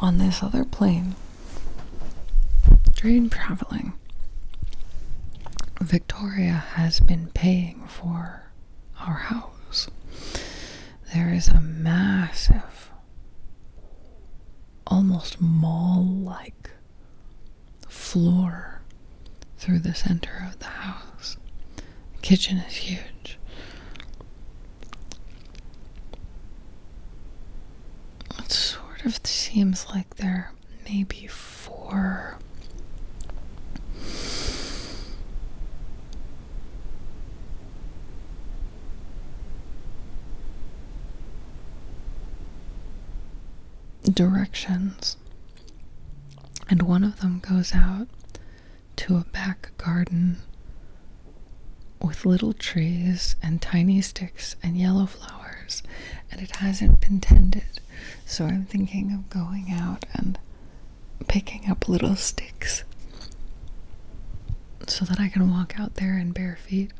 on this other plane, dream traveling, Victoria has been paying for our house. There is a massive, almost mall like floor through the center of the house. The kitchen is huge. It sort of seems like there may be four. Directions, and one of them goes out to a back garden with little trees and tiny sticks and yellow flowers, and it hasn't been tended. So I'm thinking of going out and picking up little sticks so that I can walk out there in bare feet.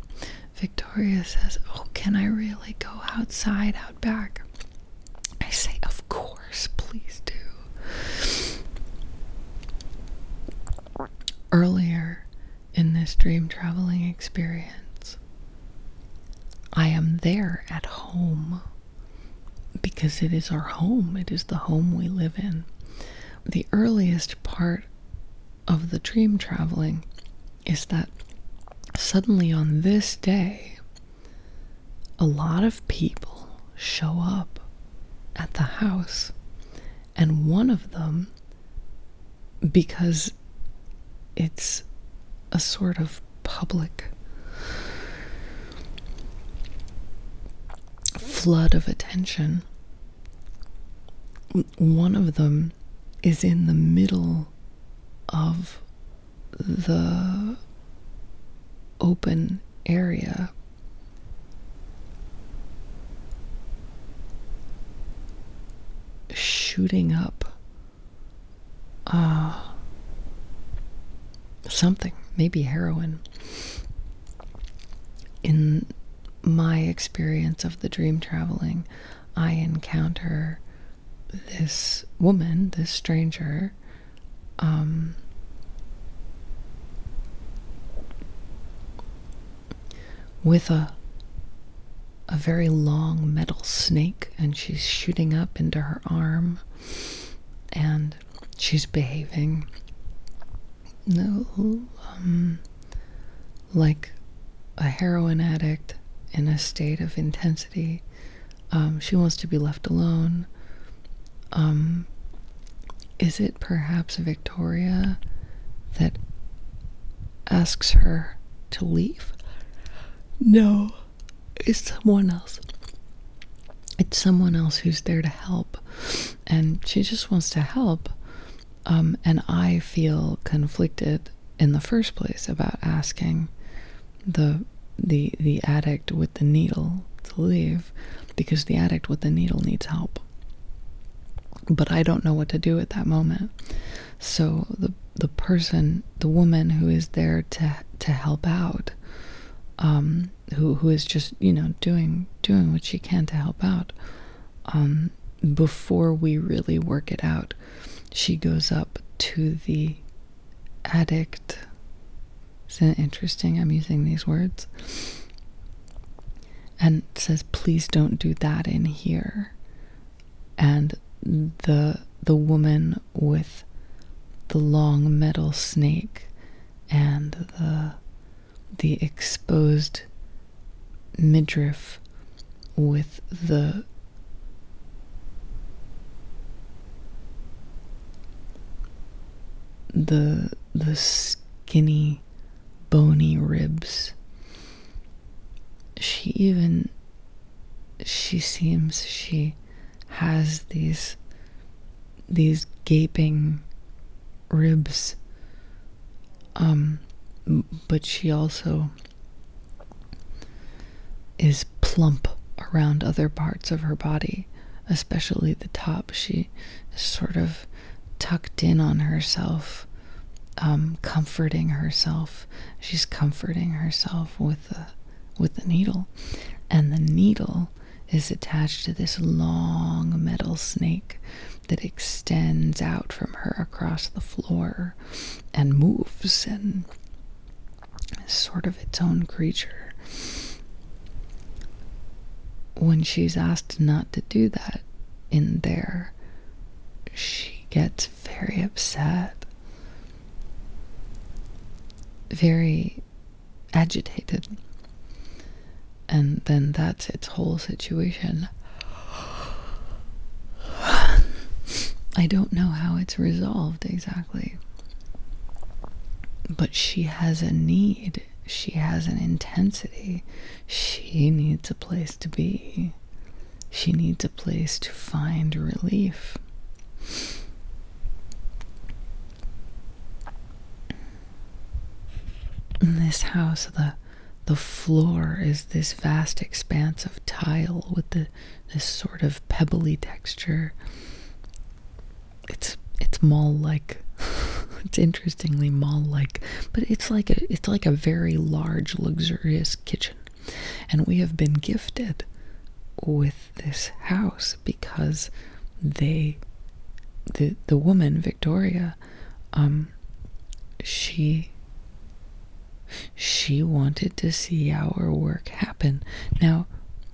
Victoria says, Oh, can I really go outside out back? I say, Of course, please do. Earlier in this dream traveling experience, I am there at home because it is our home, it is the home we live in. The earliest part of the dream traveling is that suddenly on this day, a lot of people show up at the house, and one of them, because it's a sort of public flood of attention. One of them is in the middle of the open area. Shooting up uh, something, maybe heroin. In my experience of the dream traveling, I encounter this woman, this stranger, um, with a a very long metal snake and she's shooting up into her arm and she's behaving no um, like a heroin addict in a state of intensity um, she wants to be left alone um, is it perhaps victoria that asks her to leave no, it's someone else. It's someone else who's there to help. And she just wants to help. Um, and I feel conflicted in the first place about asking the the the addict with the needle to leave because the addict with the needle needs help. But I don't know what to do at that moment. So the the person, the woman who is there to to help out, um, who who is just you know doing doing what she can to help out. Um, before we really work it out, she goes up to the addict. Isn't it interesting? I'm using these words. And says, please don't do that in here. And the the woman with the long metal snake and the the exposed midriff with the the the skinny bony ribs. She even she seems she has these these gaping ribs. Um but she also is plump around other parts of her body, especially the top. She is sort of tucked in on herself, um, comforting herself. She's comforting herself with the with the needle, and the needle is attached to this long metal snake that extends out from her across the floor and moves and is sort of its own creature. When she's asked not to do that in there, she gets very upset, very agitated. And then that's its whole situation. I don't know how it's resolved exactly. But she has a need. She has an intensity. She needs a place to be. She needs a place to find relief. This house, the the floor is this vast expanse of tile with the this sort of pebbly texture. It's it's mall like. it's interestingly mall like, but it's like a it's like a very large luxurious kitchen. And we have been gifted with this house because they the the woman Victoria um she she wanted to see our work happen. Now,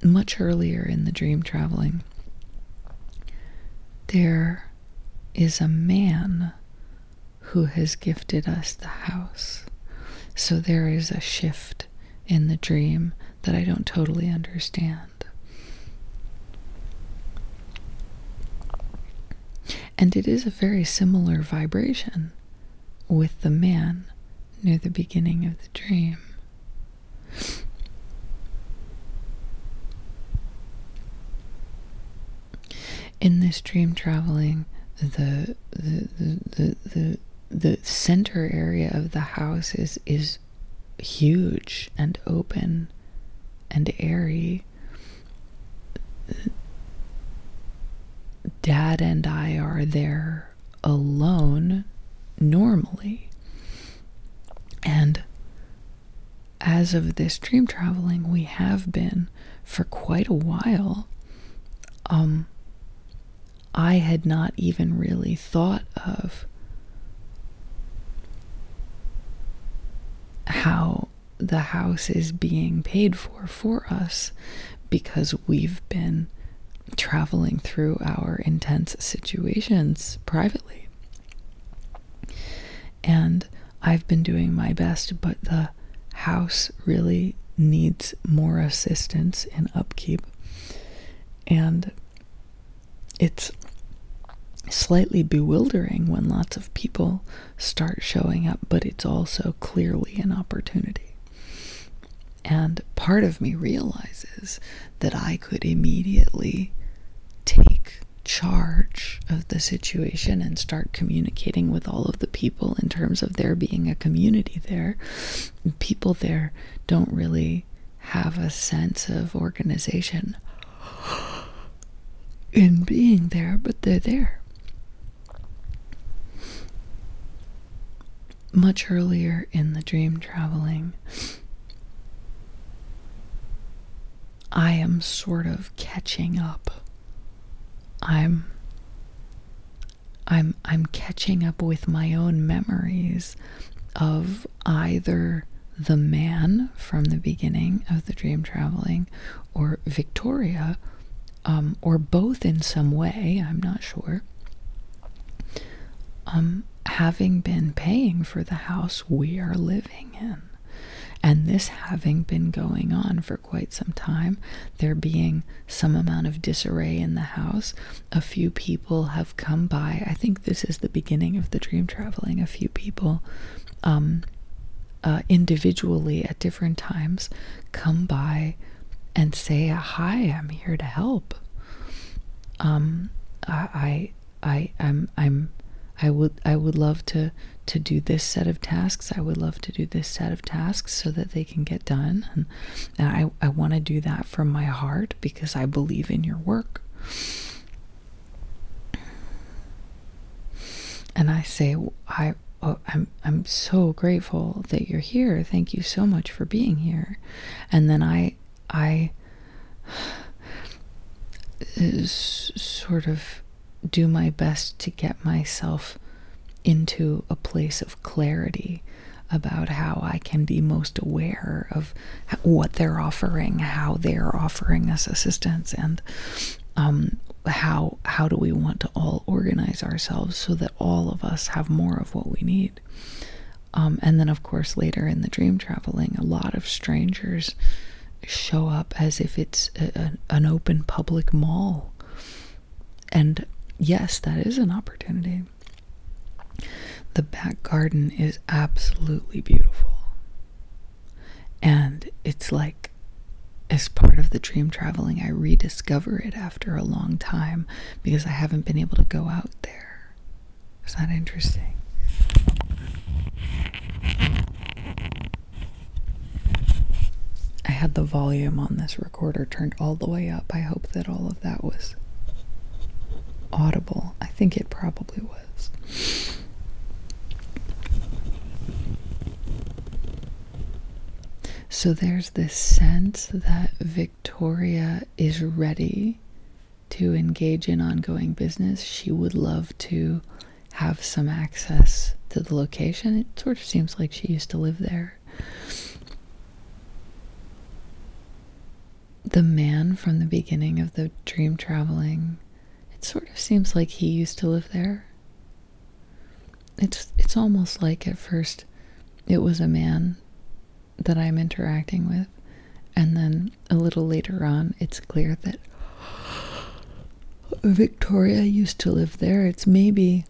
much earlier in the dream traveling, there is a man who has gifted us the house. So there is a shift in the dream that I don't totally understand. And it is a very similar vibration with the man near the beginning of the dream. In this dream traveling, the the, the, the, the, the center area of the house is is huge and open and airy. Dad and I are there alone normally. And as of this dream traveling, we have been for quite a while. Um, I had not even really thought of how the house is being paid for for us because we've been traveling through our intense situations privately. And I've been doing my best, but the house really needs more assistance in upkeep. And it's slightly bewildering when lots of people start showing up, but it's also clearly an opportunity. And part of me realizes that I could immediately take charge of the situation and start communicating with all of the people in terms of there being a community there. People there don't really have a sense of organization in being there, but they're there. Much earlier in the dream traveling, I am sort of catching up I'm I'm I'm catching up with my own memories of either the man from the beginning of the dream traveling or Victoria um, or both in some way, I'm not sure. Um, having been paying for the house we are living in. And this having been going on for quite some time, there being some amount of disarray in the house, a few people have come by. I think this is the beginning of the dream traveling. A few people, um, uh, individually at different times, come by and say, "Hi, I'm here to help." Um, I, I, I, I'm, I'm, I would, I would love to to do this set of tasks. I would love to do this set of tasks so that they can get done. And, and I, I want to do that from my heart because I believe in your work. And I say, I, oh, I'm, I'm so grateful that you're here. Thank you so much for being here. And then I, I sort of do my best to get myself into a place of clarity about how I can be most aware of what they're offering, how they're offering us assistance, and um, how how do we want to all organize ourselves so that all of us have more of what we need. Um, and then, of course, later in the dream traveling, a lot of strangers show up as if it's a, a, an open public mall. And yes, that is an opportunity. The back garden is absolutely beautiful. And it's like, as part of the dream traveling, I rediscover it after a long time because I haven't been able to go out there. Is that interesting? I had the volume on this recorder turned all the way up. I hope that all of that was audible. I think it probably was. So there's this sense that Victoria is ready to engage in ongoing business. She would love to have some access to the location. It sort of seems like she used to live there. The man from the beginning of the dream traveling, it sort of seems like he used to live there. It's it's almost like at first it was a man that I'm interacting with. And then a little later on, it's clear that Victoria used to live there. It's maybe,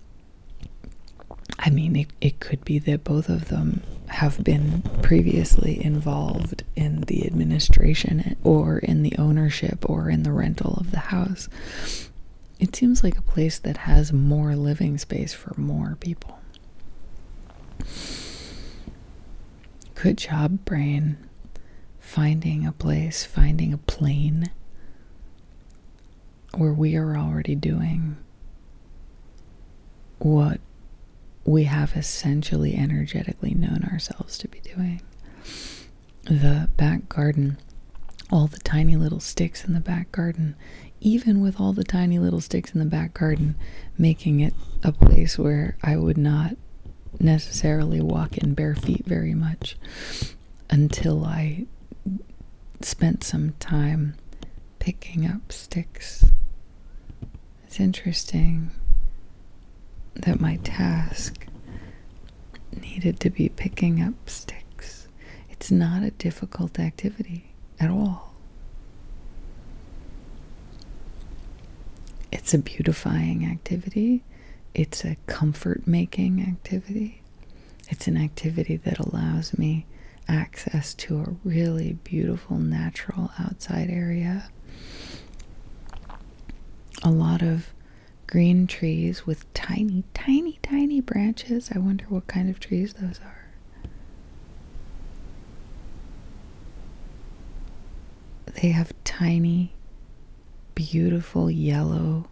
I mean, it, it could be that both of them have been previously involved in the administration or in the ownership or in the rental of the house. It seems like a place that has more living space for more people. Good job, brain. Finding a place, finding a plane where we are already doing what we have essentially energetically known ourselves to be doing. The back garden, all the tiny little sticks in the back garden, even with all the tiny little sticks in the back garden, making it a place where I would not necessarily walk in bare feet very much until I spent some time picking up sticks. It's interesting that my task needed to be picking up sticks. It's not a difficult activity at all. It's a beautifying activity it's a comfort making activity. It's an activity that allows me access to a really beautiful natural outside area. A lot of green trees with tiny, tiny, tiny branches. I wonder what kind of trees those are. They have tiny, beautiful yellow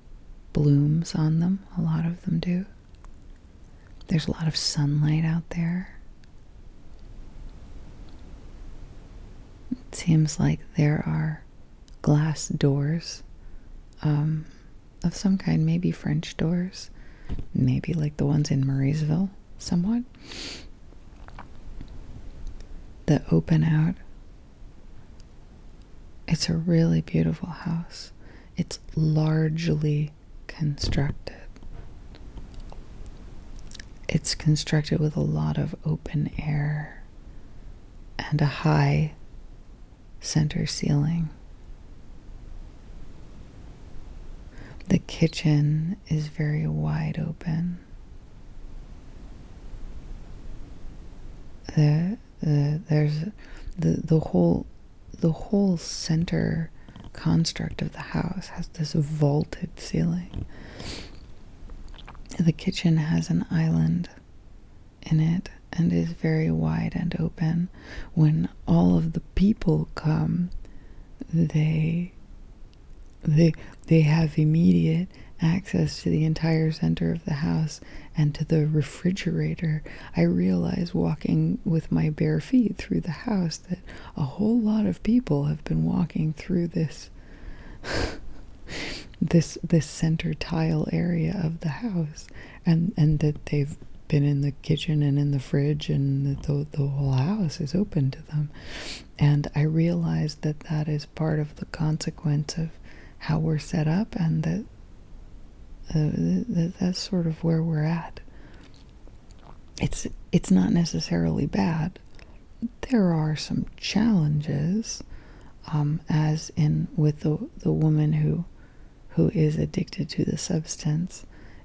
blooms on them. A lot of them do. There's a lot of sunlight out there. It seems like there are glass doors um, of some kind, maybe French doors, maybe like the ones in Murraysville, somewhat, that open out. It's a really beautiful house. It's largely constructed. It's constructed with a lot of open air and a high center ceiling. The kitchen is very wide open. The, the there's the the whole the whole center construct of the house has this vaulted ceiling. The kitchen has an island in it and is very wide and open. When all of the people come, they they they have immediate access to the entire center of the house and to the refrigerator, I realize walking with my bare feet through the house that a whole lot of people have been walking through this this this center tile area of the house. And and that they've been in the kitchen and in the fridge and the, the whole house is open to them. And i realized that that is part of the consequence of how we're set up and that, uh, that that's sort of where we're at it's it's not necessarily bad there are some challenges um, as in with the the woman who who is addicted to the substance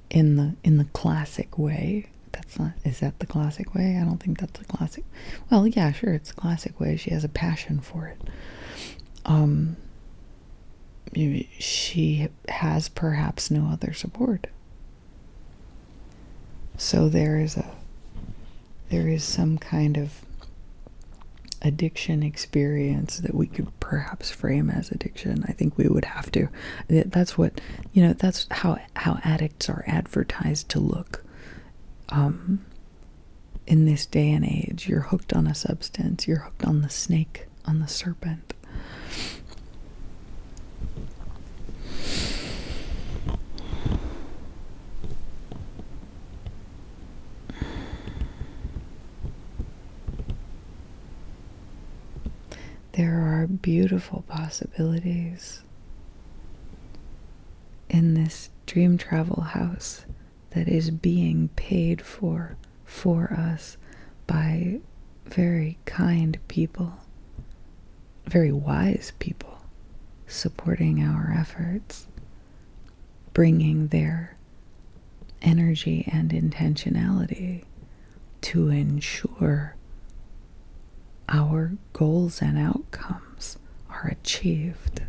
in the in the classic way. That's not is that the classic way? I don't think that's the classic. Well, yeah, sure, it's the classic way. She has a passion for it. Um she has perhaps no other support. So there is a there is some kind of addiction experience that we could perhaps frame as addiction. I think we would have to. That's what you know. That's how how addicts are advertised to look. Um, in this day and age, you're hooked on a substance. You're hooked on the snake, on the serpent. There are beautiful possibilities in this dream travel house that is being paid for for us by very kind people, very wise people supporting our efforts, bringing their energy and intentionality to ensure our goals and outcomes are achieved.